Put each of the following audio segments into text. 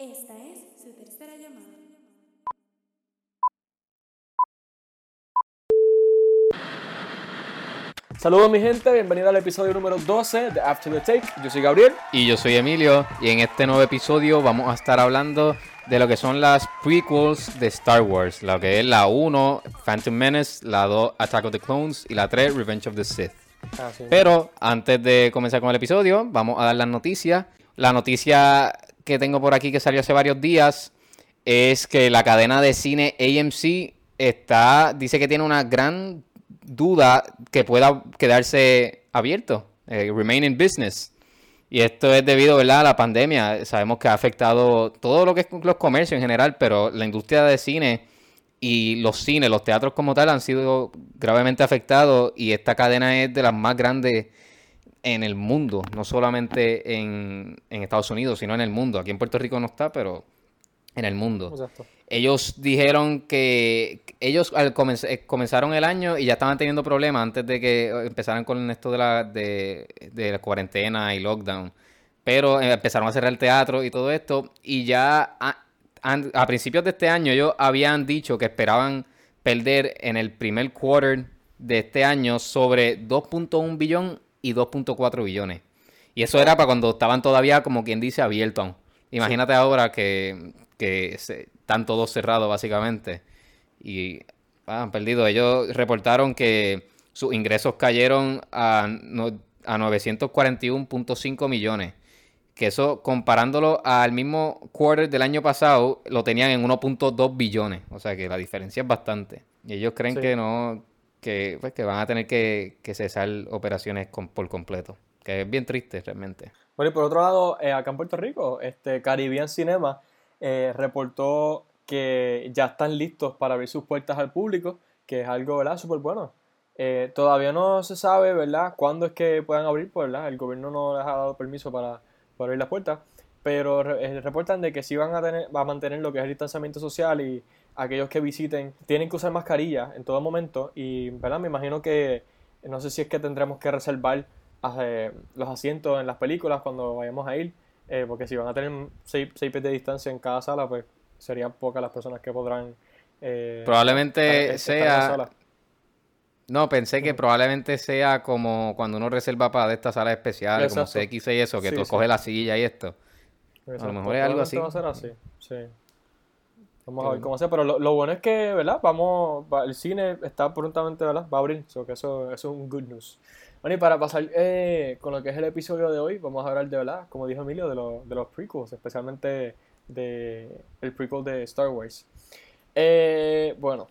Esta es su tercera llamada. Saludos mi gente, bienvenido al episodio número 12 de After the Take. Yo soy Gabriel. Y yo soy Emilio y en este nuevo episodio vamos a estar hablando de lo que son las prequels de Star Wars, lo que es la 1, Phantom Menace, la 2, Attack of the Clones y la 3, Revenge of the Sith. Ah, sí. Pero antes de comenzar con el episodio, vamos a dar las noticias. La noticia que tengo por aquí que salió hace varios días es que la cadena de cine AMC está dice que tiene una gran duda que pueda quedarse abierto, eh, remain in business. Y esto es debido ¿verdad? a la pandemia. Sabemos que ha afectado todo lo que es los comercios en general, pero la industria de cine y los cines, los teatros como tal, han sido gravemente afectados. Y esta cadena es de las más grandes en el mundo, no solamente en, en Estados Unidos, sino en el mundo. Aquí en Puerto Rico no está, pero en el mundo. Exacto. Ellos dijeron que ellos al comenz- eh, comenzaron el año y ya estaban teniendo problemas antes de que eh, empezaran con esto de la, de, de la cuarentena y lockdown. Pero eh, empezaron a cerrar el teatro y todo esto. Y ya a, a principios de este año ellos habían dicho que esperaban perder en el primer quarter de este año sobre 2.1 billón y 2.4 billones. Y eso era para cuando estaban todavía, como quien dice, abiertos. Imagínate ahora que, que se- están todos cerrados básicamente. Y ah, han perdido. Ellos reportaron que sus ingresos cayeron a, no- a 941.5 millones. Que eso, comparándolo al mismo quarter del año pasado, lo tenían en 1.2 billones. O sea que la diferencia es bastante. Y ellos creen Sí. que no, que, pues, que van a tener que, cesar operaciones por completo. Que es bien triste realmente. Bueno, y por otro lado, eh, acá en Puerto Rico, este Caribbean Cinema eh, reportó que ya están listos para abrir sus puertas al público, que es algo, ¿verdad? Súper bueno. Eh, todavía no se sabe, ¿verdad? Cuándo es que puedan abrir, pues, ¿verdad? El gobierno no les ha dado permiso para, para abrir las puertas, pero re- reportan de que sí van a tener, va a mantener lo que es el distanciamiento social y aquellos que visiten tienen que usar mascarilla en todo momento y, ¿verdad? Me imagino que, no sé si es que tendremos que reservar eh, los asientos en las películas cuando vayamos a ir, eh, porque si van a tener seis, seis pies de distancia en cada sala, pues serían pocas las personas que podrán... eh, Probablemente estar- estar en la sea- sala. No, pensé que Ujú. probablemente sea como cuando uno reserva para de estas salas especiales, como. CX y eso, que Sí, tú sí. coges la silla y esto. Exacto, mejor es algo así. va a ser así, sí. Vamos a ver cómo sea, pero lo, lo bueno es que, ¿verdad? Vamos, va- el cine está prontamente, ¿verdad? Va a abrir, so que eso, eso es un good news. Bueno, y para pasar eh, con lo que es el episodio de hoy, vamos a hablar de, ¿verdad? Como dijo Emilio, de, lo- de los prequels, especialmente de el prequel de Star Wars. Eh, bueno,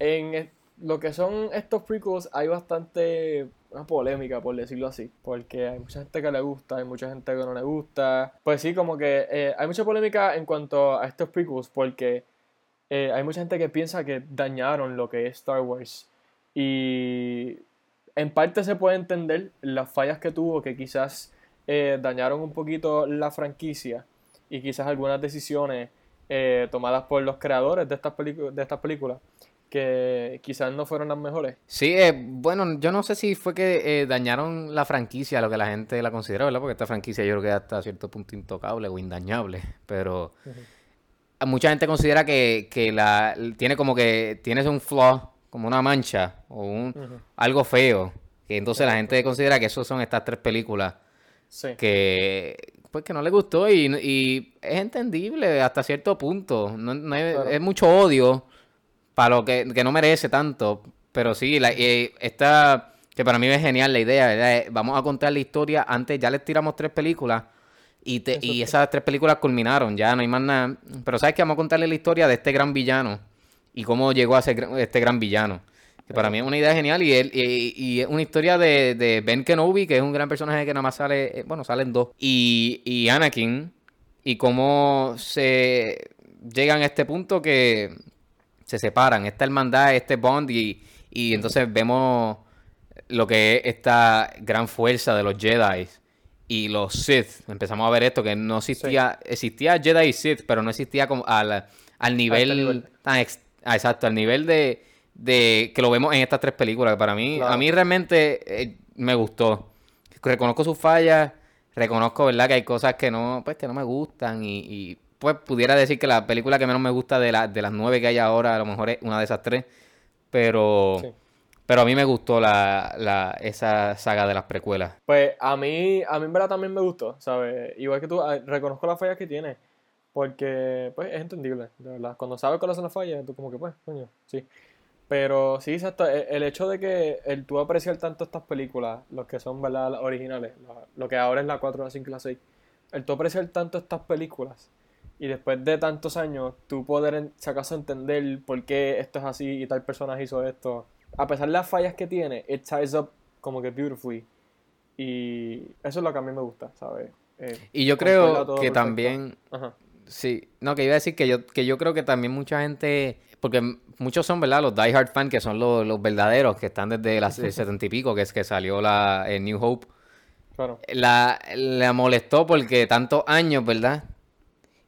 en lo que son estos prequels hay bastante una polémica, por decirlo así, porque hay mucha gente que le gusta, hay mucha gente que no le gusta. Pues sí, como que eh, hay mucha polémica en cuanto a estos prequels, porque eh, hay mucha gente que piensa que dañaron lo que es Star Wars. Y en parte se puede entender las fallas que tuvo, que quizás eh, dañaron un poquito la franquicia y quizás algunas decisiones tomadas por los creadores de estas películas que quizás no fueron las mejores. Sí, eh, bueno, yo no sé si fue que eh, dañaron la franquicia, lo que la gente la considera, ¿verdad? Porque esta franquicia yo creo que es hasta cierto punto intocable o indañable, pero mucha gente considera que, que la tiene como que tienes un flaw, como una mancha o un algo feo, que entonces la gente considera que eso son estas tres películas Sí. que pues que no le gustó y, y es entendible hasta cierto punto. No, no es, Claro. es mucho odio para lo que, que no merece tanto. Pero sí, la, esta, que para mí es genial la idea, ¿verdad? Eh, Vamos a contar la historia antes, ya les tiramos tres películas y, te- y esas tres películas culminaron, ya no hay más nada. Pero sabes que vamos a contarle la historia de este gran villano y cómo llegó a ser este gran villano. Que para mí es una idea genial y, él, y, y es una historia de, de Ben Kenobi, que es un gran personaje que nada más sale, eh, bueno, salen dos, y, y Anakin, y cómo se llegan a este punto que se separan, esta hermandad, este bond, y, y entonces vemos lo que es esta gran fuerza de los Jedi y los Sith. Empezamos a ver esto, que no existía, existía Jedi y Sith, pero no existía como al, al nivel, nivel. tan ex- ah, exacto, al nivel de, de que lo vemos en estas tres películas. que Para mí, Claro. a mí realmente eh, me gustó. Reconozco sus fallas, reconozco, ¿verdad? Que hay cosas que no, pues, que no me gustan y, y- pues pudiera decir que la película que menos me gusta de, la, de las nueve que hay ahora, a lo mejor es una de esas tres. Pero, Sí. pero a mí me gustó la, la, esa saga de las precuelas. Pues a mí, a mí en verdad también me gustó, ¿sabes? Igual que tú, ah, reconozco las fallas que tiene, porque pues es entendible, de verdad. Cuando sabes cuáles son las fallas, tú como que pues, coño, sí. Pero sí, exacto, e- el hecho de que el tú apreciar tanto estas películas, los que son, ¿verdad? Las originales, lo que ahora es la 4, la 5 y la 6, el tú apreciar tanto estas películas y después de tantos años tú poder, en- si acaso, entender por qué esto es así y tal personaje hizo esto, a pesar de las fallas que tiene, it ties up como que beautifully. Y eso es lo que a mí me gusta, ¿sabes? Eh, Y yo creo que perfecto. también, Ajá. sí, no, que iba a decir que yo, que yo creo que también mucha gente, porque muchos son, ¿verdad? Los Die Hard fans, que son los, los verdaderos, que están desde las- el setenta y pico, que es que salió la eh, New Hope. Claro. la, la molestó porque tantos años, ¿verdad?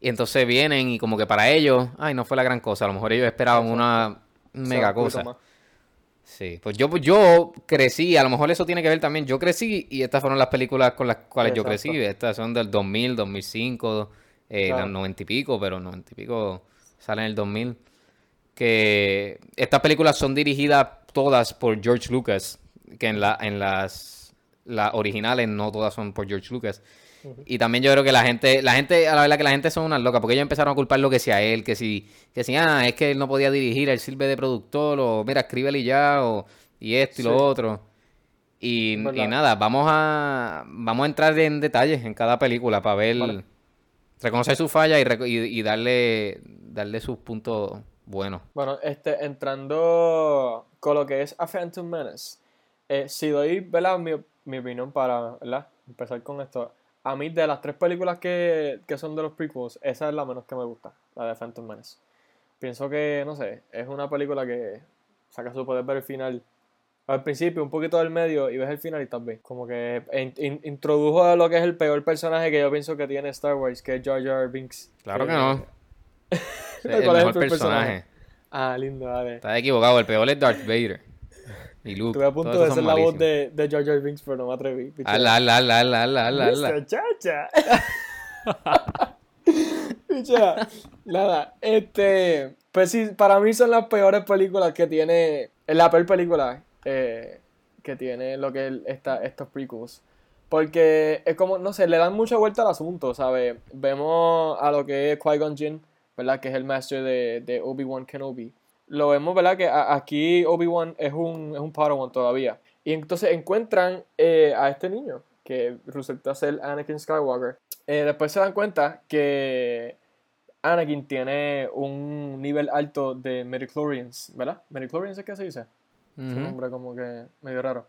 Y entonces vienen y como que para ellos, ay, no fue la gran cosa. A lo mejor ellos esperaban una mega cosa. más. Sí, pues yo, yo crecí, a lo mejor eso tiene que ver también. Yo crecí y estas fueron las películas con las cuales yo crecí. Estas son del 2000, 2005, eh, Claro. las 90 y pico, pero 90 y pico salen en el 2000. Que estas películas son dirigidas todas por George Lucas, que en, la, en las, las originales no todas son por George Lucas. Y también yo creo que la gente, la gente, a la verdad que la gente son unas locas, porque ellos empezaron a culpar lo que sea él, que si, que si, ah, es que él no podía dirigir, él sirve de productor, o mira, escríbele y ya, o y esto y lo otro. Y, nada, vamos a, vamos a entrar en detalles en cada película para ver, Vale. reconocer su falla y, reco- y, y darle, darle sus puntos buenos. Bueno, este, entrando con lo que es A Phantom Menace, eh, si doy, ¿verdad? Mi, mi opinión para, ¿verdad? Empezar con esto. A mí, de las tres películas que, que son de los prequels, esa es la menos que me gusta, la de Phantom Menace. Pienso que, no sé, es una película que, si acaso puedes ver el final al principio, un poquito del medio, y ves el final y estás bien. Como que in- in- introdujo a lo que es el peor personaje que yo pienso que tiene Star Wars, que es Jar Jar Binks. Claro que no. ¿Cuál el es el mejor peor personaje. Ah, lindo, dale. Estás equivocado, el peor es Darth Vader. Y Luke. Estuve a punto de ser la voz de, de Jar Jar Binks, pero no me atreví. Ala, ala, ala, ala, ala, ala. Chacha. Pichea. Nada, este. Pues sí, para mí son las peores películas que tiene. Es la peor película eh, que tiene lo que es esta, estos prequels. Porque es como, no sé, le dan mucha vuelta al asunto, ¿sabes? Vemos a lo que es Qui-Gon Jinn, ¿verdad? Que es el master de, de Obi-Wan Kenobi. Lo vemos, ¿verdad? Que aquí Obi-Wan es un, es un Padawan todavía. Y entonces encuentran eh, a este niño, que resulta ser Anakin Skywalker. Eh, después se dan cuenta que Anakin tiene un nivel alto de Midichlorians, ¿verdad? ¿Midichlorians es que se dice? Es un Ujú. nombre como que medio raro.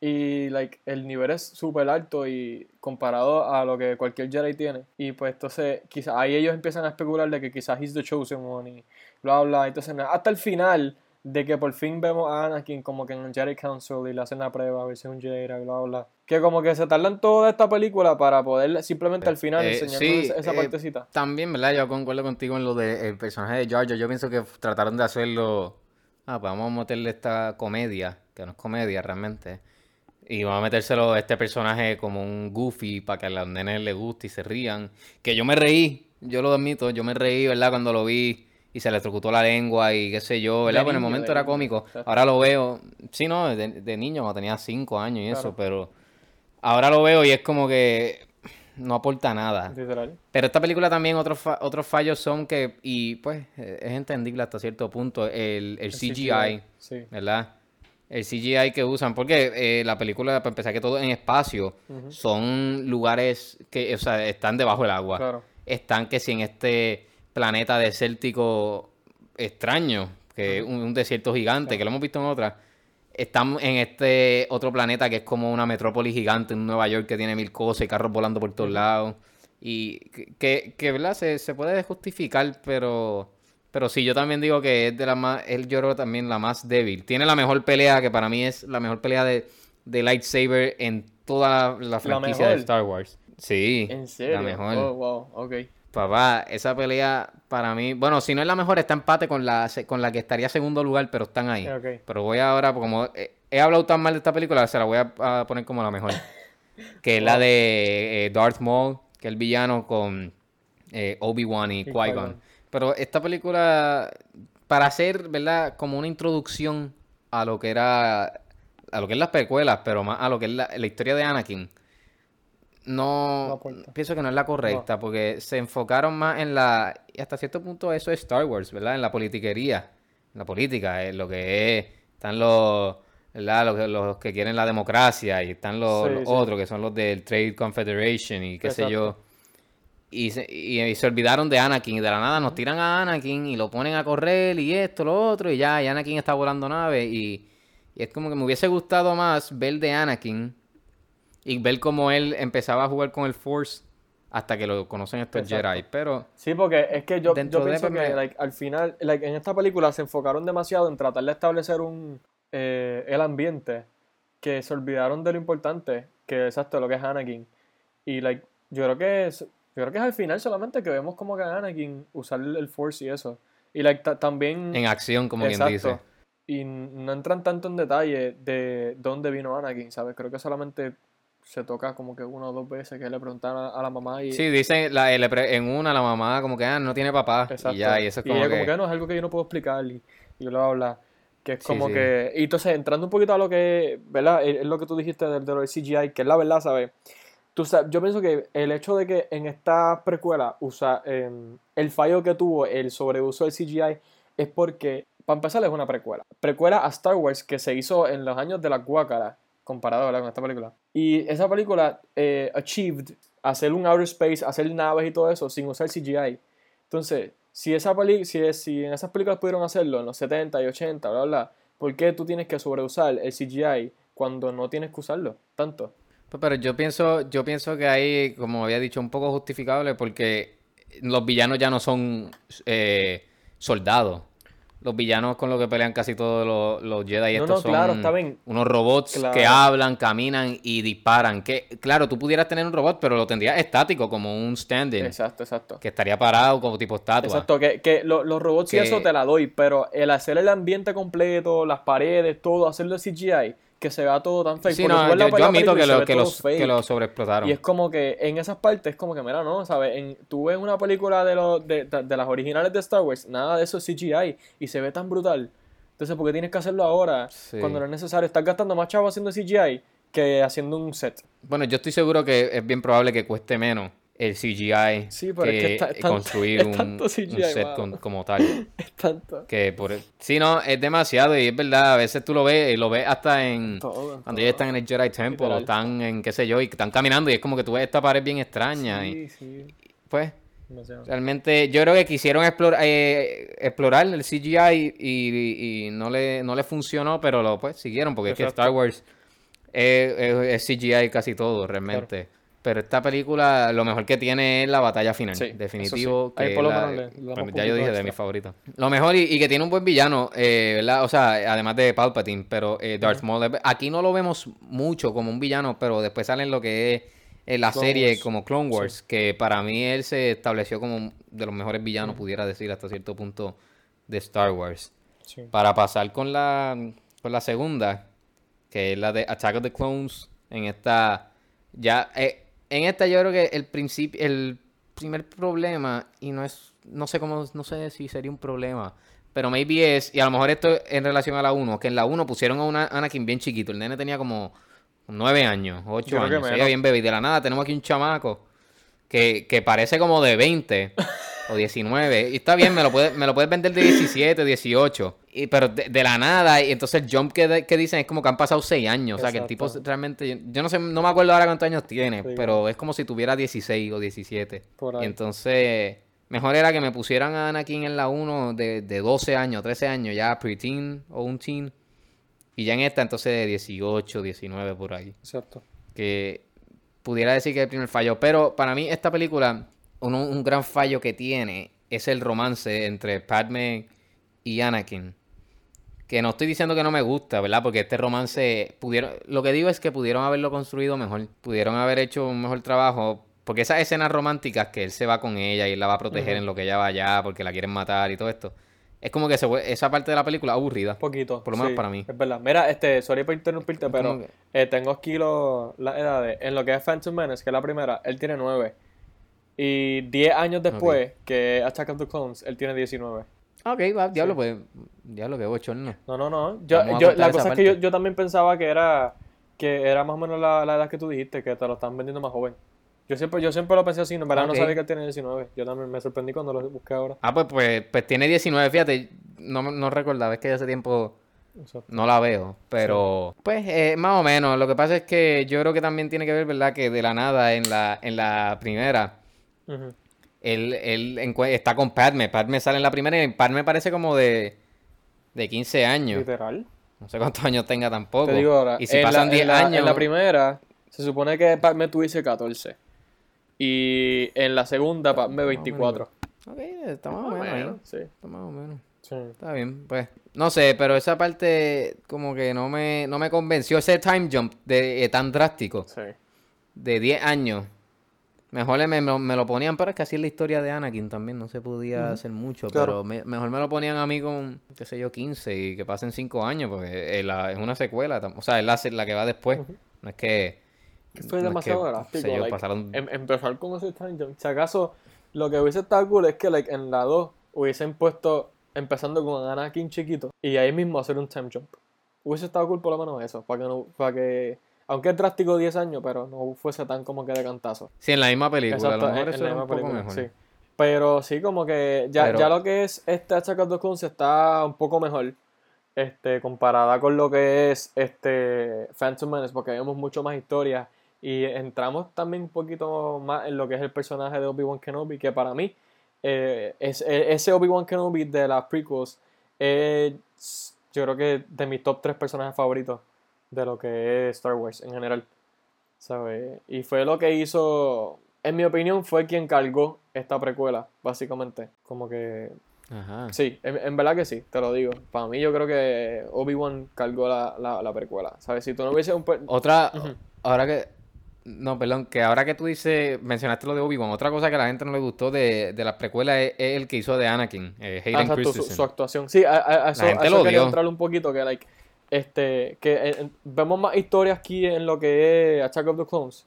Y like, el nivel es súper alto y comparado a lo que cualquier Jedi tiene. Y pues entonces quizás ahí ellos empiezan a especular de que quizás he's the chosen one y bla bla. Entonces hasta el final de que por fin vemos a Anakin como que en el Jedi Council y le hacen la prueba a ver si es un Jedi, bla bla. Que como que se tardan toda esta película para poder simplemente al final Eh, enseñarnos sí, esa, eh, partecita. También, ¿verdad? Yo concuerdo contigo en lo del personaje de Jar Jar. Yo pienso que trataron de hacerlo. Ah, pues vamos a meterle esta comedia, que no es comedia realmente. Y vamos a metérselo a este personaje como un goofy para que a los nenes les guste y se rían. Que yo me reí, yo lo admito, yo me reí, ¿verdad? Cuando lo vi y se le electrocutó la lengua y qué sé yo, ¿verdad? De Pues en el momento era cómico. Ahora lo veo, sí, no, de, de niño, cuando tenía 5 años y eso, pero ahora lo veo y es como que no aporta nada. Literal. Pero esta película también otros fa- otros fallos son que, y pues eh, es entendible hasta cierto punto, el, el CGI, Sí. ¿verdad? El CGI que usan, porque eh, la película, para empezar, que todo en espacio, son lugares que, o sea, están debajo del agua. Claro. Están que si en este planeta desértico extraño, que es un, un desierto gigante, que lo hemos visto en otras, están en este otro planeta que es como una metrópoli gigante en Nueva York que tiene mil cosas y carros volando por todos lados. Y que, que, ¿verdad? Se, se puede justificar, pero... Pero sí, yo también digo que es de la más, él yo creo también la más débil. Tiene la mejor pelea, que para mí es la mejor pelea de, de lightsaber en toda la franquicia de? Star Wars. Sí, ¿En serio? la mejor. Oh, wow, ok. Papá, esa pelea para mí, bueno, si no es la mejor, está empate con la, con la que estaría segundo lugar, pero están ahí. Pero voy ahora, como he, he hablado tan mal de esta película, se la voy a, a poner como la mejor. Que es la de eh, Darth Maul, que es el villano con eh, Obi-Wan y, Y Qui-Gon. Qui-Gon. Pero esta película, para hacer, ¿verdad? Como una introducción a lo que era, a lo que es las precuelas, pero más a lo que es la, la historia de Anakin, no, pienso que no es la correcta, porque se enfocaron más en la, y hasta cierto punto eso es Star Wars, ¿verdad? En la politiquería, en la política, en lo que es, están los, ¿verdad? Los, que- los que quieren la democracia y están los, Sí, los sí. otros que son los del Trade Confederation y qué sé yo. Y se, y, y se olvidaron de Anakin y de la nada nos tiran a Anakin y lo ponen a correr y esto, lo otro y ya, y Anakin está volando nave y, y es como que me hubiese gustado más ver de Anakin y ver cómo él empezaba a jugar con el Force hasta que lo conocen estos Exacto. Jedi, pero Sí, porque es que yo, yo pienso que like, al final, like, en esta película se enfocaron demasiado en tratar de establecer un eh, el ambiente, que se olvidaron de lo importante, que es exacto lo que es Anakin. Y like, yo creo que es, yo creo que es al final solamente que vemos como que Anakin usar el, Force y eso. Y like, ta- también en acción, como quien Exacto. dice. Y no entran tanto en detalle de dónde vino Anakin, ¿sabes? Creo que solamente se toca como que una o dos veces que le preguntaron a, la mamá y... Sí, dicen la, pre- en una la mamá como que ah, no tiene papá Exacto. y ya, y eso es como ella que... como que no, es algo que yo no puedo explicar y, y bla, bla, bla. Que es como sí. que... Y entonces, entrando un poquito a lo que, ¿verdad? Es lo que tú dijiste de, de lo del CGI, que es la verdad, ¿sabes? Tú sabes, yo pienso que el hecho de que en esta precuela usa em, el fallo que tuvo el sobreuso del CGI es porque, para empezar, es una precuela. Precuela a Star Wars que se hizo en los años de la guácara, comparado con esta película. Y esa película eh, achieved hacer un outer space, hacer naves y todo eso sin usar CGI. Entonces, si, esa peli si, si en esas películas pudieron hacerlo en los 70 y 80, bla, bla, ¿por qué tú tienes que sobreusar el CGI cuando no tienes que usarlo tanto? Pues, Pero yo pienso, yo pienso que ahí, como había dicho, un poco justificable porque los villanos ya no son eh, soldados. Los villanos con los que pelean casi todos los, los Jedi No, estos no, claro, son está bien. unos robots Claro. que hablan, caminan y disparan. Que, claro, tú pudieras tener un robot, pero lo tendrías estático, como un stand-in, Exacto, exacto. que estaría parado como tipo estatua. Exacto, que, que lo- los robots y Que- eso te la doy, pero el hacer el ambiente completo, las paredes, todo, hacerlo de CGI, que se vea todo tan fake. Sí, no, yo, yo la admito que lo, que, los, que lo sobreexplotaron. Y es como que en esas partes, es como que, mira, no, ¿sabes? En, tú ves una película de, los de, de- de las originales de Star Wars, nada de eso es CGI y se ve tan brutal. Entonces, ¿por qué tienes que hacerlo ahora Sí. cuando no es necesario? Estás gastando más chavo haciendo CGI que haciendo un set. Bueno, yo estoy seguro que es bien probable que cueste menos el CGI Sí, pero es que está- es tanto- construir es un, set con- como tal. Es tanto. Que por sí, no, es demasiado y es verdad, a veces tú lo ves y lo ves hasta en Todo. cuando ellos están en el Jedi Temple o están en qué sé yo y están caminando y es como que tú ves esta pared bien extraña y Sí, sí. pues demasiado. realmente yo creo que quisieron explorar, explorar el CGI y, y no le no le funcionó, pero lo pues siguieron porque es que. Star Wars es, es- es CGI casi todo realmente. Pero esta película lo mejor que tiene es la batalla final. Sí, Definitivo. sí. Que por la- le- un ya yo dije de extra. mis favoritos. Lo mejor y, y que tiene un buen villano, eh, ¿verdad? O sea, además de Palpatine, pero eh, Darth Maul. Aquí no lo vemos mucho como un villano, pero después sale en lo que es la Clone serie Wars. como Clone Wars, que para mí él se estableció como de los mejores villanos, pudiera decir hasta cierto punto, de Star Wars. Para pasar con la, con la segunda, que es la de Attack of the Clones, en esta, ya, eh, en esta yo creo que el principio, el primer problema, y no es, no sé cómo, no sé si sería un problema, pero maybe es, y a lo mejor esto en relación a la 1, que en la 1 pusieron a una Anakin bien chiquito, el nene tenía como 9 años, 8 Yo creo que años, se veía menos. bien bebé, y de la nada tenemos aquí un chamaco que, que parece como de 20 o 19. Y está bien, me lo puedes, me lo puedes vender de 17, 18. Y, pero de, de la nada, y entonces el jump que, de- que dicen es como que han pasado 6 años. O sea, que el tipo realmente, yo, yo no sé, no me acuerdo ahora cuántos años tiene, Sí, pero es como si tuviera 16 o 17. Por ahí. Y entonces, mejor era que me pusieran a Anakin en la 1 de, de 12 años, 13 años, ya preteen o un teen. Y ya en esta entonces de 18, 19 por ahí Exacto. que pudiera decir que es el primer fallo. Pero para mí esta película, un, un gran fallo que tiene es el romance entre Padme y Anakin. Que no estoy diciendo que no me gusta, ¿verdad? Porque este romance pudieron... Lo que digo es que pudieron haberlo construido mejor. Pudieron haber hecho un mejor trabajo. Porque esas escenas románticas que él se va con ella y él la va a proteger en lo que ella va allá porque la quieren matar y todo esto. Es como que se fue- esa parte de la película aburrida. Poquito. Por lo menos sí, para mí. Es verdad. Mira, este, sorry por interrumpirte, Es pero que- eh, tengo aquí los, las edades. En lo que es Phantom Menace, que es la primera, él tiene nueve. Y 10 años después, que Attack of the Clones, él tiene 19. Ok, va, diablo, pues. Diablo, que bochorno. No, no, no. Yo, yo- la cosa es que yo, yo también pensaba que era que era más o menos la, la edad que tú dijiste, que te lo están vendiendo más joven. Yo siempre, yo siempre lo pensé así, en verdad no sabía que él tenía 19. Yo también me sorprendí cuando lo busqué ahora. Ah, pues, pues, pues tiene 19, fíjate. No, no recordaba, es que hace tiempo Exacto. no la veo. Pero, pues, eh, más o menos. Lo que pasa es que yo creo que también tiene que ver, ¿verdad? Que de la nada en la, en la primera. Ujú. Él, él está con Padme. Padme sale en la primera y Padme parece como de, de 15 años. Literal. No sé cuántos años tenga tampoco. Te digo ahora, y si pasan la, 10 en, la, años. en la primera se supone que Padme tuviese 14. Y en la segunda Padme 24. Ok, está más o menos ahí. menos, sí. Está más o menos. sí. Está bien, pues. No sé, pero esa parte como que no me, no me convenció. Ese time jump de, eh, tan drástico. Sí. De 10 años. Mejor le- me, me- lo ponían, pero es que así es la historia de Anakin también. No se podía hacer mucho. Claro. Pero me- mejor me lo ponían a mí con, qué sé yo, 15 y que pasen 5 años. Porque es, la- es una secuela. O sea, es la, la que va después. No es que... No es demasiado que, drástico. sé yo, like, pasaron- em- empezar con ese time jump. Si acaso, lo que hubiese estado cool es que like, en la 2 hubiesen puesto, empezando con Anakin chiquito, y ahí mismo hacer un time jump. Hubiese estado cool por lo menos eso, para que, no, para que aunque es drástico 10 años, pero no fuese tan como que de cantazo. Sí, en la misma película. Exacto, a lo mejor en- en la misma película, mejor. sí. Pero sí, como que ya, Pero- ya lo que es este Attack of the Clones está un poco mejor este, comparada con lo que es este Phantom Menace, porque vemos mucho más historia y entramos también un poquito más en lo que es el personaje de Obi-Wan Kenobi, que para mí eh, es, e- ese Obi-Wan Kenobi de las prequels es yo creo que de mis top 3 personajes favoritos de lo que es Star Wars en general. ¿sabes? Y fue lo que hizo, en mi opinión, fue quien cargó esta precuela, básicamente. Como que, Ajá. sí, en, en verdad que sí, te lo digo. Para mí yo creo que Obi-Wan cargó la, la, la precuela, ¿sabes? Si tú no hubiese un... Otra, ahora que, no, perdón, que ahora que tú dices, mencionaste lo de Obi-Wan, otra cosa que a la gente no le gustó de, de las precuelas es, es el que hizo de Anakin, eh, Ah, Hayden su, Christensen. su actuación. Sí, a, a- a eso, gente a eso lo quería entrar un poquito, que like, este, que eh, eh, vemos más historias aquí en lo que es Attack of the Clones,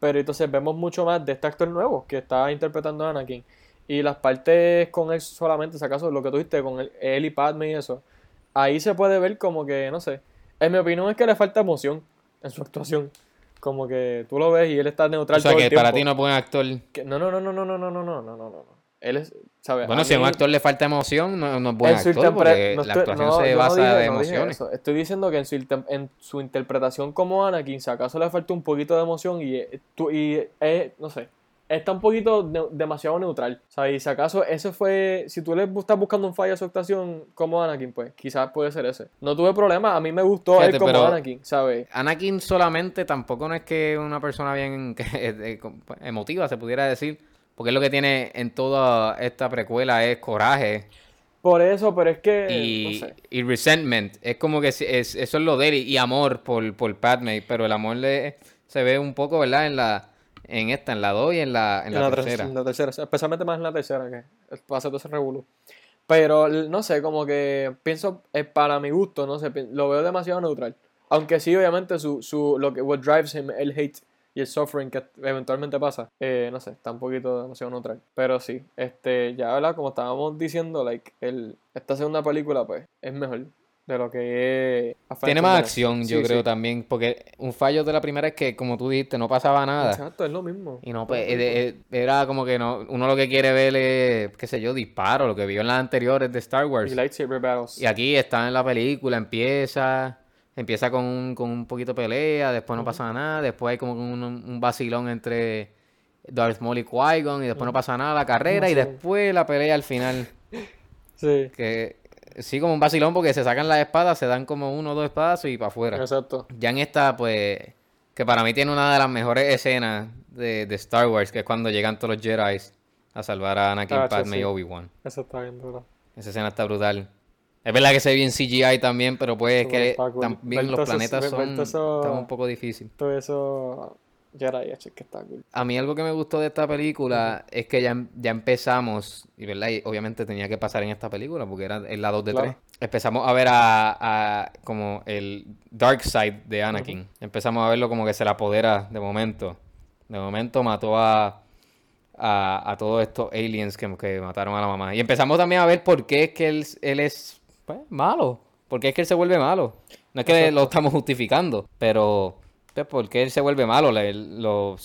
pero entonces vemos mucho más de este actor nuevo que está interpretando a Anakin. Y las partes con él solamente, si acaso, lo que tú dijiste con él, él y Padme y eso, ahí se puede ver como que, no sé, en mi opinión es que le falta emoción en su actuación. Como que tú lo ves y él está neutral o sea todo que el tiempo. para ti no es buen actor. Que- no, no, no, no, no, no, no, no, no, no, no. Él es, ¿sabes? Bueno, A si a un actor le falta emoción, no, no es buen actor, porque no la actuación no, se basa dije- de emociones. Estoy diciendo que en su, inter- en su interpretación como Anakin, si acaso le falta un poquito de emoción y, eh, y eh, no sé, está un poquito demasiado neutral. O sea, y si acaso ese fue, si tú le estás buscando un fallo a su actuación como Anakin, pues quizás puede ser ese. No tuve problema, a mí me gustó Fíjate, él como Anakin, ¿sabes? Anakin solamente tampoco no es que una persona bien eh, pues, emotiva, se pudiera decir, porque es lo que tiene en toda esta precuela es coraje Por eso, pero es que, y, no sé. y resentment. Es como que es, eso es lo de él y, y amor por, por Padme, pero el amor le, se ve un poco, ¿verdad? En la en esta, en la 2 y en la, en la, ter- tercera. en la tercera, especialmente más en la tercera, que pasa todo ese revolú. Pero, no sé, como que pienso, eh, para mi gusto, no sé, lo veo demasiado neutral. Aunque sí, obviamente, su, su, lo que, what drives him, el hate y el suffering que eventualmente pasa, eh, no sé, está un poquito demasiado neutral. Pero sí, este, ya, ¿verdad? Como estábamos diciendo, like, el, esta segunda película, pues, es mejor de lo que es... A Tiene más acción, yo Sí, creo sí. también, porque un fallo de la primera es que, como tú dijiste, no pasaba nada. Exacto, es lo mismo. Y no, pues, eh, eh, era como que no, uno lo que quiere ver es, qué sé yo, disparo, lo que vio en las anteriores de Star Wars. Y lightsaber battles. Y aquí está en la película, empieza, empieza con un, con un poquito de pelea, después no pasa nada, después hay como un, un vacilón entre Darth Maul y Qui-Gon y después no pasa nada la carrera y después la pelea al final, Sí, que sí como un vacilón porque se sacan las espadas, se dan como uno o dos espadas y para afuera. exacto. Ya en esta, pues, que para mí tiene una de las mejores escenas de, de Star Wars, que es cuando llegan todos los Jedi a salvar a Anakin, Ah, sí, Padme y. Obi-Wan. Eso está bien duro. Esa escena está brutal. Es verdad que se ve bien CGI también, pero pues es Eso que cool. también los planetas son está un poco difícil. Todo eso. Jedi, hecho, que está cool. A mí algo que me gustó de esta película es que ya, ya empezamos, y verdad, y obviamente tenía que pasar en esta película porque era en la 2 de Claro. 3. Empezamos a ver a, a como el dark side de Anakin. Empezamos a verlo como que se la apodera de momento. De momento mató a, a, a todos estos aliens que, que mataron a la mamá. Y empezamos también a ver por qué es que él, él es pues, malo. ¿Por qué es que él se vuelve malo? No es que Exacto. lo estamos justificando, pero pues, ¿por qué él se vuelve malo? Le- lo-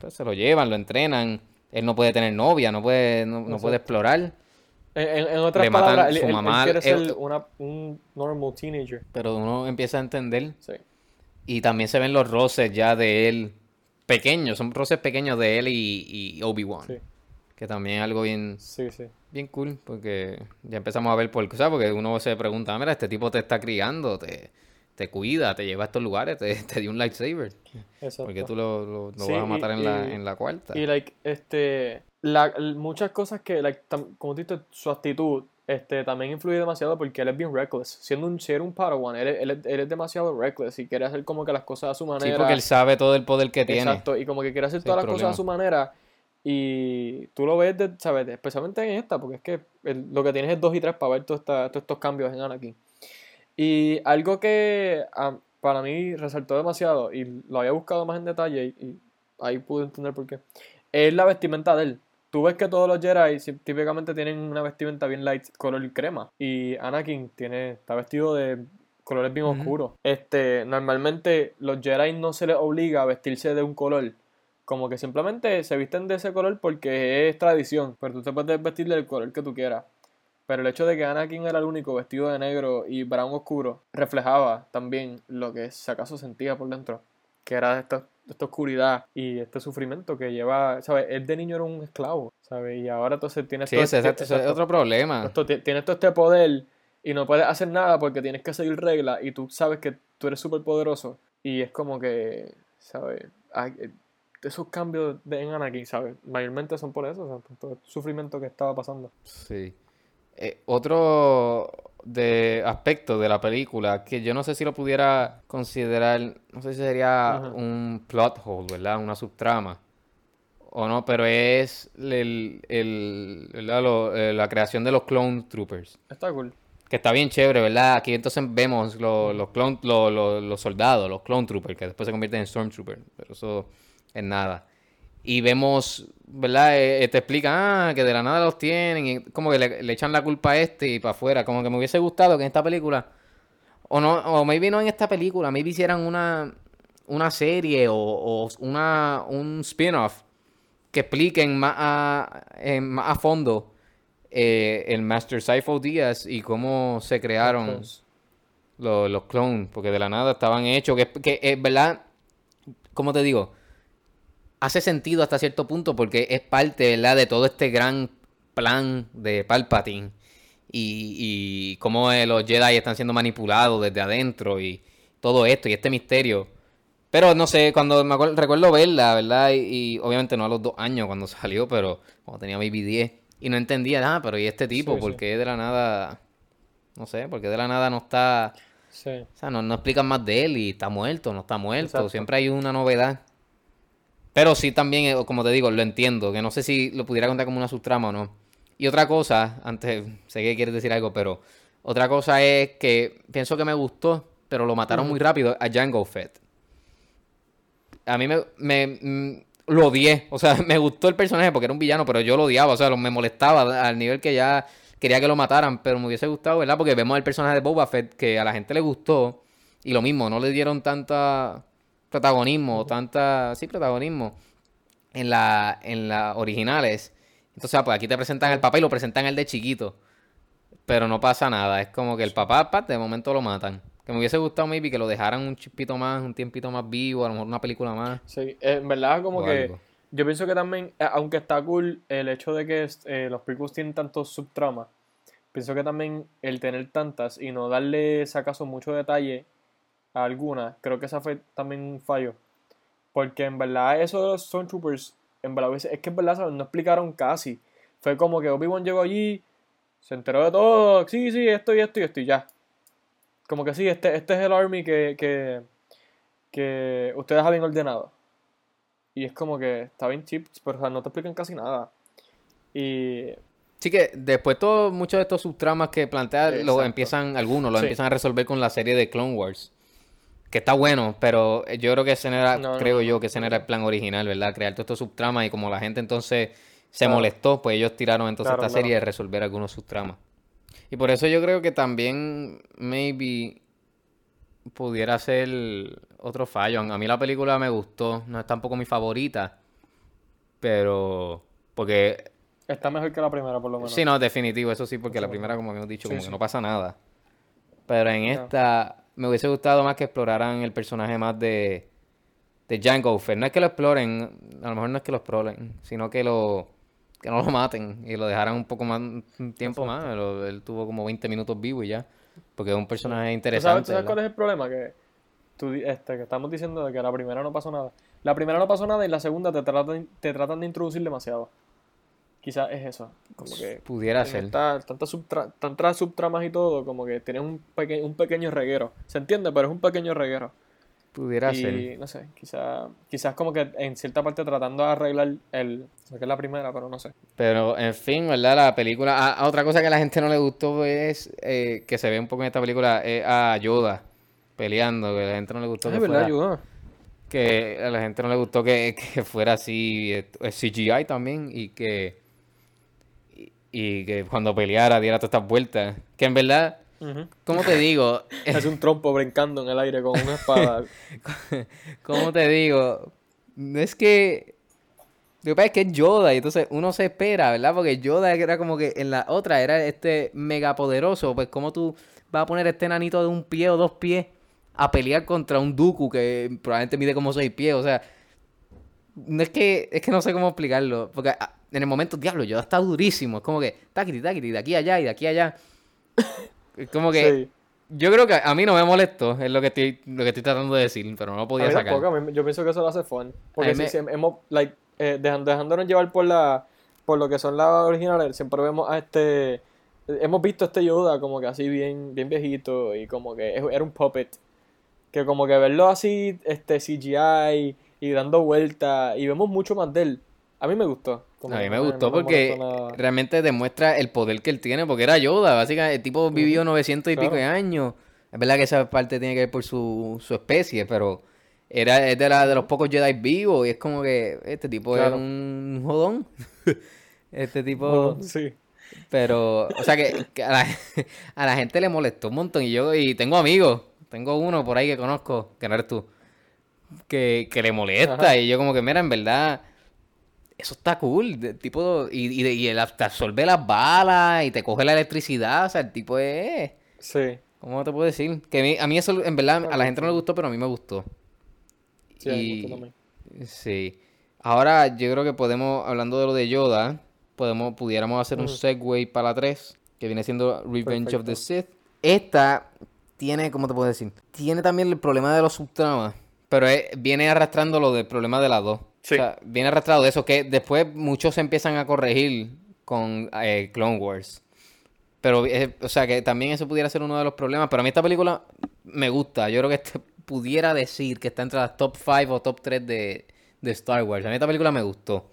pues, se lo llevan, lo entrenan. Él no puede tener novia, no puede, no, no puede explorar. En, en- otras Le matan palabras, él, su él- él mamá, quiere ser una, un normal teenager. Pero uno empieza a entender. Sí. Y también se ven los roces ya de él pequeños, son roces pequeños de él y, y Obi-Wan. Sí. Que también es algo bien, Sí, sí. Bien cool, porque ya empezamos a ver por qué, ¿sabes? Porque uno se pregunta, "Ah, mira, este tipo te está criando, te, te cuida, te lleva a estos lugares, te, te dio un lightsaber. Exacto. ¿Por qué tú lo, lo- lo Sí, vas a matar y- en, la, en la cuarta? Y, like, este, la, muchas cosas que, like, tam- como tú dices, su actitud, este, también influye demasiado porque él es bien reckless. Siendo un, si era un Padawan, él, es- él, es- él es demasiado reckless y quiere hacer como que las cosas a su Sí, manera. porque él sabe todo el poder que tiene. Exacto, y como que quiere hacer todas las cosas a su manera. Y tú lo ves, de- ¿sabes? Especialmente en esta, porque es que el- lo que tienes es 2 y 3 para ver todos estos cambios en Anakin. Y algo que ah, para mí resaltó demasiado, y lo había buscado más en detalle, y, y ahí pude entender por qué, es la vestimenta de él. Tú ves que todos los Jedi típicamente tienen una vestimenta bien light, color crema. Y Anakin tiene, está vestido de colores bien oscuros. Este, normalmente los Jedi no se les obliga a vestirse de un color. Como que simplemente se visten de ese color porque es tradición. Pero tú te puedes vestir del color que tú quieras. Pero el hecho de que Anakin era el único vestido de negro y brown oscuro reflejaba también lo que si acaso sentía por dentro. Que era esta, esta oscuridad y este sufrimiento que lleva, ¿sabes? Él de niño era un esclavo, ¿sabes? Y ahora entonces tiene Sí, todo ese- este- ese es exacto, otro problema. esto, tienes todo este poder y no puedes hacer nada porque tienes que seguir reglas y tú sabes que tú eres súper poderoso. Y es como que, ¿sabes? Esos cambios de, en Anakin, ¿sabes? Mayormente son por eso, o sea, por todo el sufrimiento que estaba pasando. Sí. Eh, otro de aspecto de la película que yo no sé si lo pudiera considerar, no sé si sería Ajá. un plot hole, ¿verdad? Una subtrama. O no, pero es el, el- ¿verdad? Lo- eh, la creación de los clone troopers. Está cool. Que está bien chévere, ¿verdad? Aquí entonces vemos lo- los, clone, lo- lo- los soldados, los clone troopers, que después se convierten en stormtroopers. Pero eso es nada. Y vemos, ¿verdad? Eh, eh, te explican, ah, que de la nada los tienen. Y como que le, le echan la culpa a este y para afuera. Como que me hubiese gustado que en esta película. O no, o maybe no en esta película, maybe hicieran una, una serie o, o una, un spin-off que expliquen más a, en- más a fondo eh, el Master Sifo Díaz y cómo se crearon los, los clones, porque de la nada estaban hechos, que, que es verdad, como te digo, hace sentido hasta cierto punto porque es parte, ¿verdad? de todo este gran plan de Palpatine y, y cómo eh, los Jedi están siendo manipulados desde adentro y todo esto y este misterio. Pero no sé, cuando me acuerdo, recuerdo verla, ¿verdad? Y, y obviamente no a los dos años cuando salió, pero cuando tenía maybe 10. Y no entendía nada, pero ¿y este tipo? Sí, ¿Por sí. qué de la nada? No sé, porque de la nada no está... sí. O sea, no, no explican más de él y está muerto, no está muerto. Exacto. Siempre hay una novedad. Pero sí también, eh, como te digo, lo entiendo. Que no sé si lo pudiera contar como una subtrama o no. Y otra cosa, antes, sé que quieres decir algo, pero otra cosa es que pienso que me gustó, pero lo mataron muy rápido a Django Fett. A mí me, me- mm, lo odié. O sea, me gustó el personaje porque era un villano, pero yo lo odiaba. O sea, lo- me molestaba al nivel que ya quería que lo mataran. Pero me hubiese gustado, ¿verdad? Porque vemos el personaje de Boba Fett que a la gente le gustó. Y lo mismo, no le dieron tanta protagonismo, tanta, sí, protagonismo en la, en las originales. Entonces, ah, pues aquí te presentan el papá y lo presentan el de chiquito. Pero no pasa nada. Es como que el papá, pa, de momento lo matan. Que me hubiese gustado, maybe, que lo dejaran un chispito más, un tiempito más vivo, a lo mejor una película más. Sí, en verdad como que algo. yo pienso que también, eh, aunque está cool el hecho de que eh, los prequels tienen tantos subtramas, pienso que también el tener tantas y no darle, si acaso, mucho detalle a algunas, creo que esa fue también un fallo. Porque en verdad eso de los Stormtroopers, en verdad, es que en verdad ¿sabes? no explicaron casi. Fue como que Obi-Wan llegó allí, se enteró de todo, sí, sí, esto y esto y esto y ya. Como que sí, este, este es el army que, que, que ustedes habían ordenado. Y es como que está bien cheap, pero o sea, no te explican casi nada. Y Sí que después todo, muchos de estos subtramas que plantea, Exacto. empiezan, algunos los Sí. empiezan a resolver con la serie de Clone Wars. Que está bueno, pero yo creo que ese no era, No, creo no, yo que ese no. era el plan original, ¿verdad? Crear todos estos subtramas y como la gente entonces se Claro. molestó, pues ellos tiraron entonces Claro, esta claro. serie de resolver algunos de sus tramas. Y por eso yo creo que también, maybe, pudiera ser otro fallo. A mí la película me gustó, no es tampoco mi favorita, pero... Porque Está mejor que la primera, por lo menos. Sí, no, definitivo, eso sí, porque la primera, como habíamos dicho, Sí, como sí. que no pasa nada. Pero en esta, me hubiese gustado más que exploraran el personaje más de, de Django Fett. No es que lo exploren, a lo mejor no es que lo exploren, sino que lo que no lo maten y lo dejaran un poco más, un tiempo más. Lo- él tuvo como 20 minutos vivo y ya. Porque es un personaje ¿Tú sabes, interesante. tú sabes cuál es el problema? Que, tú, este, que estamos diciendo de que la primera no pasó nada. La primera no pasó nada y la segunda te tratan, te tratan de introducir demasiado. Quizás es eso. Como que Pudiera ser. esta- tantas, subtra- tantas subtramas y todo, como que tienes un, peque- un pequeño reguero. ¿Se entiende? Pero es un pequeño reguero. Pudiera y ser. no sé, quizás quizás como que en cierta parte tratando de arreglar el, lo que es la primera, pero no sé. Pero, en fin, ¿verdad? La película... ah, ah, otra cosa que a la gente no le gustó es eh, que se ve un poco en esta película es a Yoda peleando, que a la gente no le gustó que Ay, ¿verdad, fuera... ayuda? Que a la gente no le gustó que, que fuera así, eh, CGI también, y que... Y, que cuando peleara diera todas estas vueltas. Que en verdad, ¿cómo te digo? Es un trompo brincando en el aire con una espada. ¿Cómo te digo? No es que. Lo que pasa es que es Yoda, y entonces uno se espera, ¿verdad? Porque Yoda era como que en la otra era este mega poderoso. Pues, ¿cómo tú vas a poner este nanito de un pie o dos pies a pelear contra un Dooku que probablemente mide como seis pies? O sea, no es que, es que no sé cómo explicarlo. Porque en el momento, diablo, Yoda está durísimo. Es como que, taquiti, taquiti, de aquí a allá y de aquí a allá. Es como que. Sí. Yo creo que a mí no me molestó, es lo que estoy, lo que estoy tratando de decir, pero no lo A podía mí sacar. tampoco, a mí- yo pienso que eso lo hace fun. Porque si, me- si hemos, like, eh, dejándonos llevar por la por lo que son las originales, siempre vemos a este, hemos visto a este Yoda como que así bien, bien viejito y como que era un puppet. Que como que verlo así, este CGI y dando vueltas y vemos mucho más de él. A mí me gustó. Como A mí me gustó porque realmente demuestra el poder que él tiene, porque era Yoda, básicamente, el tipo vivió 900 y pico de años. Es verdad que esa parte tiene que ver por su, su especie, pero era es de, la, de los pocos Jedi vivos y es como que este tipo Claro. es un jodón. este tipo... Sí. Pero, o sea que, que a, la, a la gente le molestó un montón. Y yo, y tengo amigos, tengo uno por ahí que conozco, que no eres tú, que, que le molesta. Ajá. Y yo como que, mira, en verdad, eso está cool. de- tipo, y, y, él te absorbe las balas y te coge la electricidad. O sea, el tipo es... Sí. ¿Cómo te puedo decir? Que a mí, a mí eso, en verdad, a la gente no le gustó, pero a mí me gustó. Sí, me gustó también. Sí. Ahora yo creo que podemos, hablando de lo de Yoda, podemos, pudiéramos hacer un segue para la 3, que viene siendo Revenge of the. Sith. Esta tiene, ¿cómo te puedo decir? Tiene también el problema de los subtramas, pero es- viene arrastrando lo del problema de las dos. Sí. O sea, viene arrastrado de eso, que después muchos se empiezan a corregir con eh, Clone Wars. Pero, eh, o sea, que también eso pudiera ser uno de los problemas. Pero a mí esta película me gusta. Yo creo que este pudiera decir que está entre las top 5 o top 3 de, de Star Wars. A mí esta película me gustó.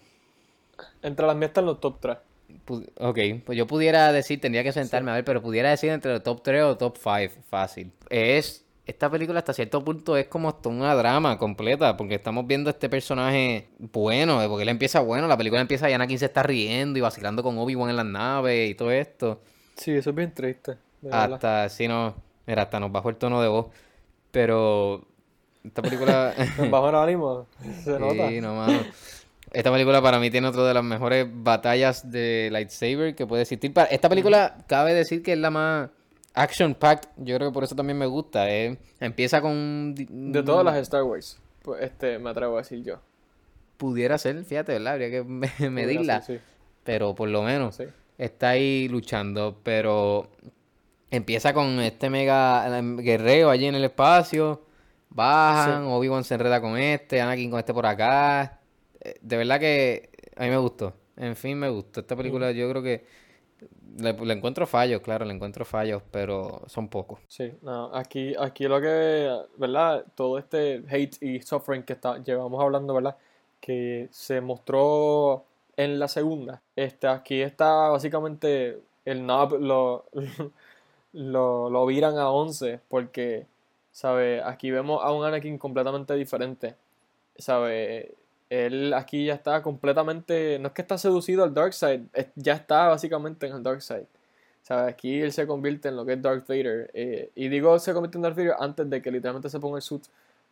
Entre las mías están los top 3. Pu- ok, pues yo pudiera decir, tendría que sentarme a ver, pero pudiera decir entre los top 3 o top 5, fácil. Es, esta película hasta cierto punto es como hasta una drama completa, porque estamos viendo a este personaje bueno, porque él empieza bueno, la película empieza y Anakin se está riendo y vacilando con Obi-Wan en las naves y todo esto. Sí, eso es bien triste. Hasta, si no, mira, hasta nos bajó el tono de voz. Pero esta película... Nos bajó el ánimo. Se nota. Sí, no, mano. Esta película para mí tiene otra de las mejores batallas de lightsaber que puede existir. Esta película cabe decir que es la más action packed. Yo creo que por eso también me gusta. eh. Empieza con De todas las Star Wars, pues este me atrevo a decir yo. pudiera ser, fíjate, ¿verdad? Habría que me- medirla. Sí, Pero por lo menos sí. está ahí luchando. Pero empieza con este mega em, guerrero allí en el espacio. Bajan, Obi-Wan se enreda con este, Anakin con este por acá. Eh, De verdad que a mí me gustó. En fin, me gustó. Esta película yo creo que le, encuentro fallos, claro, le encuentro fallos, pero son pocos. Sí, no, aquí, aquí lo que, ¿verdad? Todo este hate y suffering que está, llevamos hablando, ¿verdad? Que se mostró en la segunda. Este, aquí está básicamente el knob lo, lo, lo viran a 11 porque, ¿sabe? Aquí vemos a un Anakin completamente diferente, ¿sabe? Él aquí ya está completamente, no es que está seducido al Dark Side, es- ya está básicamente en el Dark Side. ¿Sabes? Aquí él se convierte en lo que es Darth Vader. eh, y digo se convierte en Darth Vader antes de que literalmente se ponga el suit.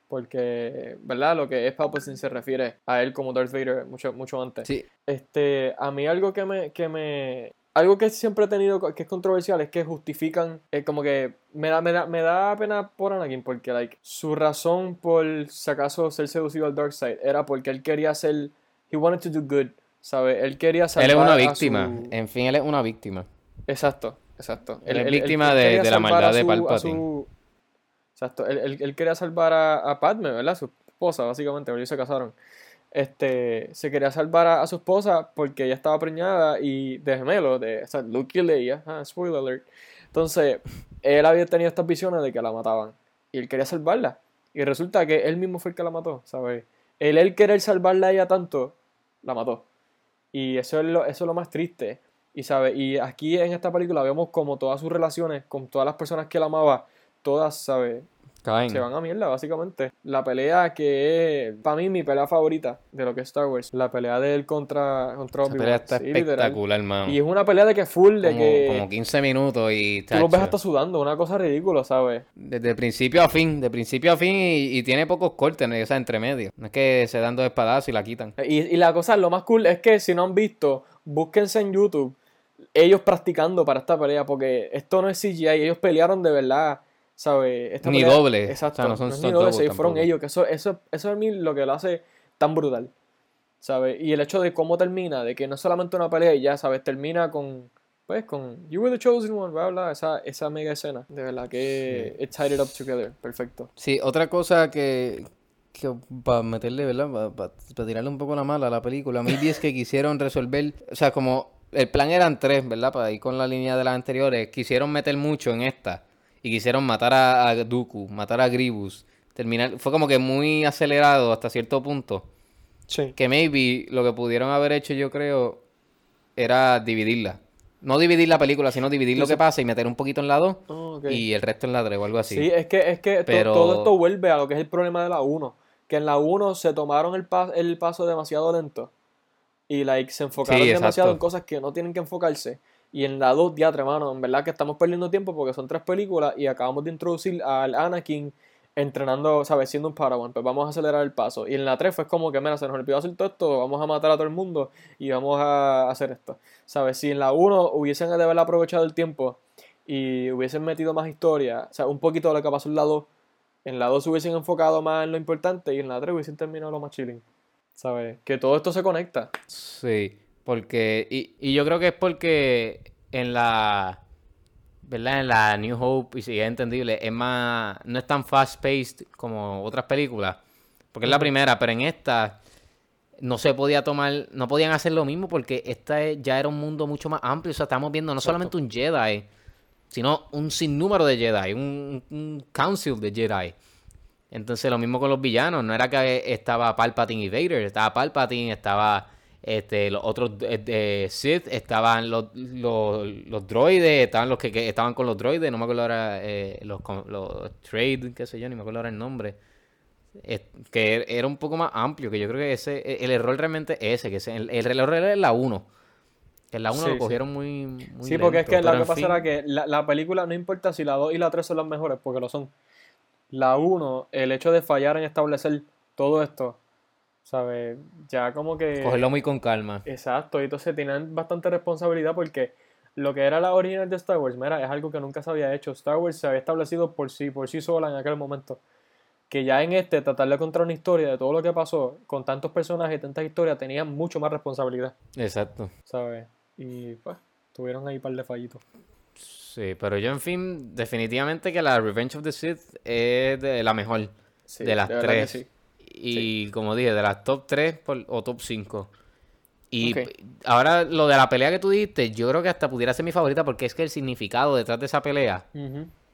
Porque, ¿verdad? Lo que es Palpatine se refiere a él como Darth Vader mucho, mucho antes. Sí, Este, a mí algo que me, que me, algo que siempre he tenido que es controversial es que justifican, eh, como que me da, me da, me da pena por Anakin porque, like, su razón por, si acaso, ser seducido al Dark Side era porque él quería ser, he wanted to do good, ¿sabes? Él quería salvar él es una víctima. su- En fin, él es una víctima. Exacto, exacto. Él es víctima de- la maldad de Palpatine. su- Exacto, él, él- él quería salvar a, a Padme, ¿verdad? Su esposa, básicamente, porque ellos se casaron. Este, se quería salvar a, su esposa porque ella estaba preñada y de gemelo, de o sea, Luke y Leia, ah, spoiler alert. Entonces, él había tenido estas visiones de que la mataban y él quería salvarla. Y resulta que él mismo fue el que la mató, ¿sabes? El él querer salvarla a ella tanto, la mató. Y eso es lo, eso es lo más triste. Y, ¿sabe? y aquí en esta película vemos como todas sus relaciones con todas las personas que él amaba, todas, ¿sabes? Caen. Se van a mierda, básicamente. La pelea que es, para mí, mi pelea favorita de lo que es Star Wars. La pelea de él contra, contra Esa Obi-Wan. pelea está Sí, literal. espectacular, hermano. Y es una pelea de que full, de como, que como 15 minutos y tú los ves hasta sudando, una cosa ridícula, ¿sabes? desde principio a fin, de principio a fin y, y tiene pocos cortes, ¿no? o sea, entre medio. No es que se dan dos espadazos y la quitan. Y, y la cosa, lo más cool es que si no han visto, búsquense en YouTube ellos practicando para esta pelea, porque esto no es CGI, ellos pelearon de verdad, ¿sabes? Esta Ni pelea- doble, Exacto, o sea, no son es ni doble, sí, fueron ellos, que eso, eso, eso es a mí lo que lo hace tan brutal, ¿sabes? Y el hecho de cómo termina, de que no es solamente una pelea y ya, ¿sabes? Termina con, pues, con You were the chosen one, bla, bla, esa, esa mega escena, de verdad que it tied it up together, perfecto. Sí, otra cosa que, que para meterle, ¿verdad? Para tirarle un poco la mala a la película, maybe es que quisieron resolver, o sea, como el plan eran tres, ¿verdad? Para ir con la línea de las anteriores, quisieron meter mucho en esta y quisieron matar a, a Dooku, matar a Grievous, terminar, fue como que muy acelerado hasta cierto punto, Sí. que maybe lo que pudieron haber hecho, yo creo, era dividirla. No dividir la película, sino dividir lo que pasa y meter un poquito en la 2 Oh, ok. y el resto en la 3 o algo así. Sí, es que, es que to- todo esto vuelve a lo que es el problema de la 1. Que en la 1 se tomaron el, pa- el paso demasiado lento. Y like, se enfocaron Sí, demasiado en cosas que no tienen que enfocarse. Y en la 2, diatre, mano, en verdad que estamos perdiendo tiempo porque son tres películas y acabamos de introducir al Anakin entrenando, ¿sabes? Siendo un Padawan. Pues vamos a acelerar el paso. Y en la 3 fue como que, mira, se nos olvidó hacer todo esto, vamos a matar a todo el mundo y vamos a hacer esto. ¿Sabes? Si en la 1 hubiesen de haber aprovechado el tiempo y hubiesen metido más historia, o sea, un poquito de lo que pasó en la 2, en la 2 se hubiesen enfocado más en lo importante y en la 3 hubiesen terminado lo más chilling. ¿Sabes? Que todo esto se conecta. Sí, porque. Y, y yo creo que es porque en la. ¿Verdad? En la New Hope, y si es entendible, es más. No es tan fast-paced como otras películas. Porque es la primera, pero en esta. No se podía tomar. No podían hacer lo mismo porque esta es- ya era un mundo mucho más amplio. O sea, estamos viendo no solamente un Jedi, sino un sinnúmero de Jedi, un, un council de Jedi. Entonces lo mismo con los villanos, no era que estaba Palpatine y Vader, estaba Palpatine, estaba este, los otros de Sith, estaban los, los, los droides, estaban los que, que estaban con los droides, no me acuerdo ahora, eh, los, los Trade, qué sé yo, ni me acuerdo ahora el nombre. Es- que era un poco más amplio, que yo creo que ese, el error realmente es ese, que ese- el, el error era la 1. Que en la 1 Sí, lo sí. cogieron muy, muy sí, porque es que lo que pasa fin, era que la, la película, no importa si la 2 y la 3 son las mejores, porque lo son. La 1, el hecho de fallar en establecer todo esto, ¿sabes? Ya como que... Cogerlo muy con calma. Exacto, y entonces tienen bastante responsabilidad porque lo que era la original de Star Wars, mira, es algo que nunca se había hecho. Star Wars se había establecido por sí, por sí sola en aquel momento. Que ya en este, tratar de contar una historia de todo lo que pasó, con tantos personajes y tantas historias, tenían mucho más responsabilidad, Exacto. ¿sabes? Y pues, tuvieron ahí un par de fallitos. Sí, pero yo en fin, definitivamente que la Revenge of the Sith es de la mejor Sí, de las que tres. sí. Y como dije, de las top 3 o top 5. Y ahora lo de la pelea que tú dijiste, yo creo que hasta pudiera ser mi favorita porque es que el significado detrás de esa pelea.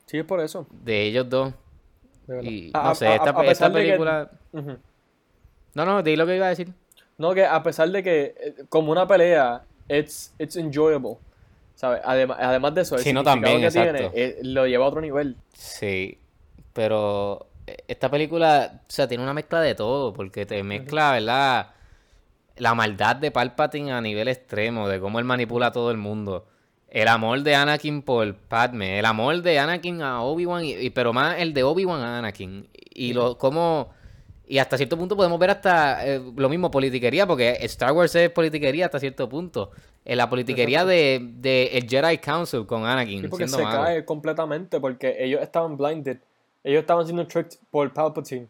Sí, es por eso. de ellos dos, de y A- no sé, a- esta, a esta que- película... No, no, di lo que iba a decir. No, que a pesar de que eh, como una pelea, it's, it's enjoyable. ¿Sabes? Además, además de eso, el Sí, no, también, que tiene exacto. eh, lo lleva a otro nivel. Sí, pero esta película, o sea, tiene una mezcla de todo, porque te mezcla, ¿verdad? La maldad de Palpatine a nivel extremo, de cómo él manipula a todo el mundo. El amor de Anakin por Padme, el amor de Anakin a Obi-Wan, y, pero más el de Obi-Wan a Anakin. Y lo, cómo... Y hasta cierto punto podemos ver hasta eh, lo mismo politiquería, porque Star Wars es politiquería hasta cierto punto. En la politiquería de, de el Jedi Council con Anakin. Sí, porque se malo. cae completamente porque ellos estaban blinded. Ellos estaban siendo tricked por Palpatine.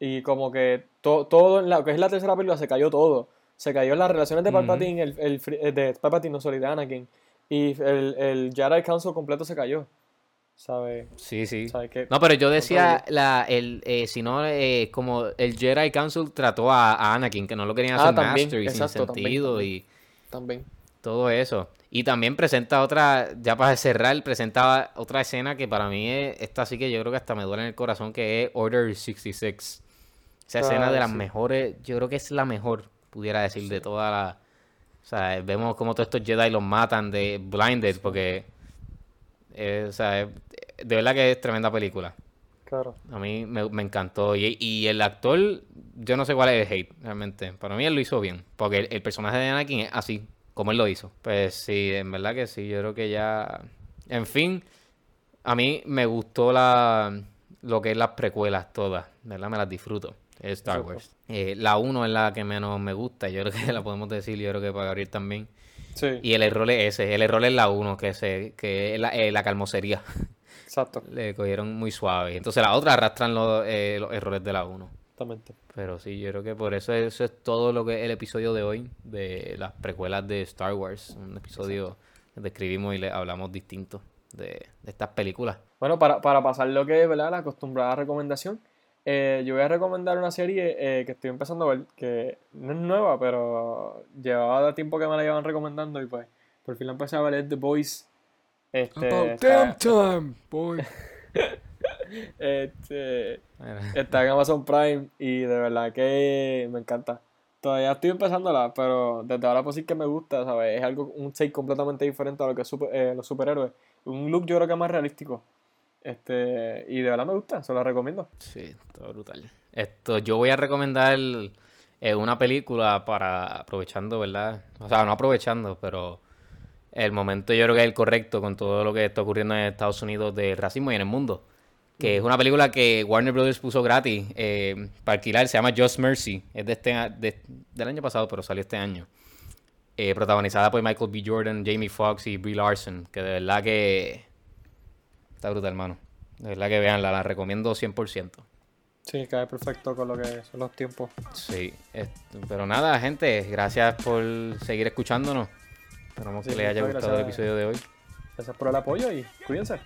Y como que to- todo en la, lo que es la tercera película se cayó todo. Se cayó las relaciones de. Palpatine, el, el fri- eh, de Palpatine, no, sorry, de Anakin. Y el, el Jedi Council completo se cayó. ¿Sabes? Sí, sí. ¿Sabes qué? No, pero yo decía, la, el, eh, si no, eh, como el Jedi Council trató a, a Anakin, que no lo querían Ah, hacer también, Master y sin exacto, también, sentido también. y También. Todo eso. Y también presenta otra, ya para cerrar, presentaba otra escena que para mí es, esta sí que yo creo que hasta me duele en el corazón, que es Order 66. Esa Ah, escena de las sí. mejores, yo creo que es la mejor, pudiera decir, de toda la... O sea, vemos como todos estos Jedi los matan de Blinded, porque... eh, o sea, es- de verdad que es tremenda película. Claro. A mí me, me encantó. Y, y el actor, yo no sé cuál es el hate, realmente. Para mí él lo hizo bien. Porque el, el personaje de Anakin es así, como él lo hizo. Pues sí, en verdad que sí. Yo creo que ya. En fin, a mí me gustó la lo que es las precuelas todas. ¿Verdad? Me las disfruto. Star. Wars. Eh, la 1 es la que menos me gusta. Yo creo que la podemos decir. Yo creo que para Gabriel también. Sí, Y el error es ese. El error es la 1, que, se, que es la, eh, la calmosería. exacto. Le cogieron muy suave. Entonces la otra arrastran los, eh, los errores de la 1. Exactamente. Pero sí, yo creo que por eso eso es todo lo que el episodio de hoy de las precuelas de Star Wars. Un episodio que describimos y le hablamos distinto de, de estas películas. Bueno, para, para pasar lo que es ¿verdad? la acostumbrada recomendación, eh, yo voy a recomendar una serie eh, que estoy empezando a ver, que no es nueva, pero llevaba tiempo que me la llevan recomendando y pues por fin la empecé a ver, es The Boys. Este, está, time, boy. este, está en Amazon Prime y de verdad que me encanta. Todavía estoy empezándola, pero desde ahora pues sí que me gusta, ¿sabes? Es algo, un take completamente diferente a lo que es super- eh, los superhéroes. Un look yo creo que más realístico. Este, y de verdad me gusta, se lo recomiendo. Sí, todo brutal. Esto, yo voy a recomendar eh, una película para aprovechando, ¿verdad? O sea, no aprovechando, pero el momento yo creo que es el correcto con todo lo que está ocurriendo en Estados Unidos de racismo y en el mundo. Que es una película que Warner Brothers puso gratis eh, para alquilar, se llama Just Mercy. Es de este, de- del año pasado, pero salió este año. Eh, protagonizada por Michael B. Jordan, Jamie Foxx y Brie Larson. Que de verdad que está brutal, hermano. De verdad que veanla, la recomiendo 100%. Sí, cae perfecto con lo que son los tiempos. Sí, esto- pero nada, gente, gracias por seguir escuchándonos. Esperamos Sí, que les haya gustado el episodio de hoy. Gracias por el apoyo y cuídense.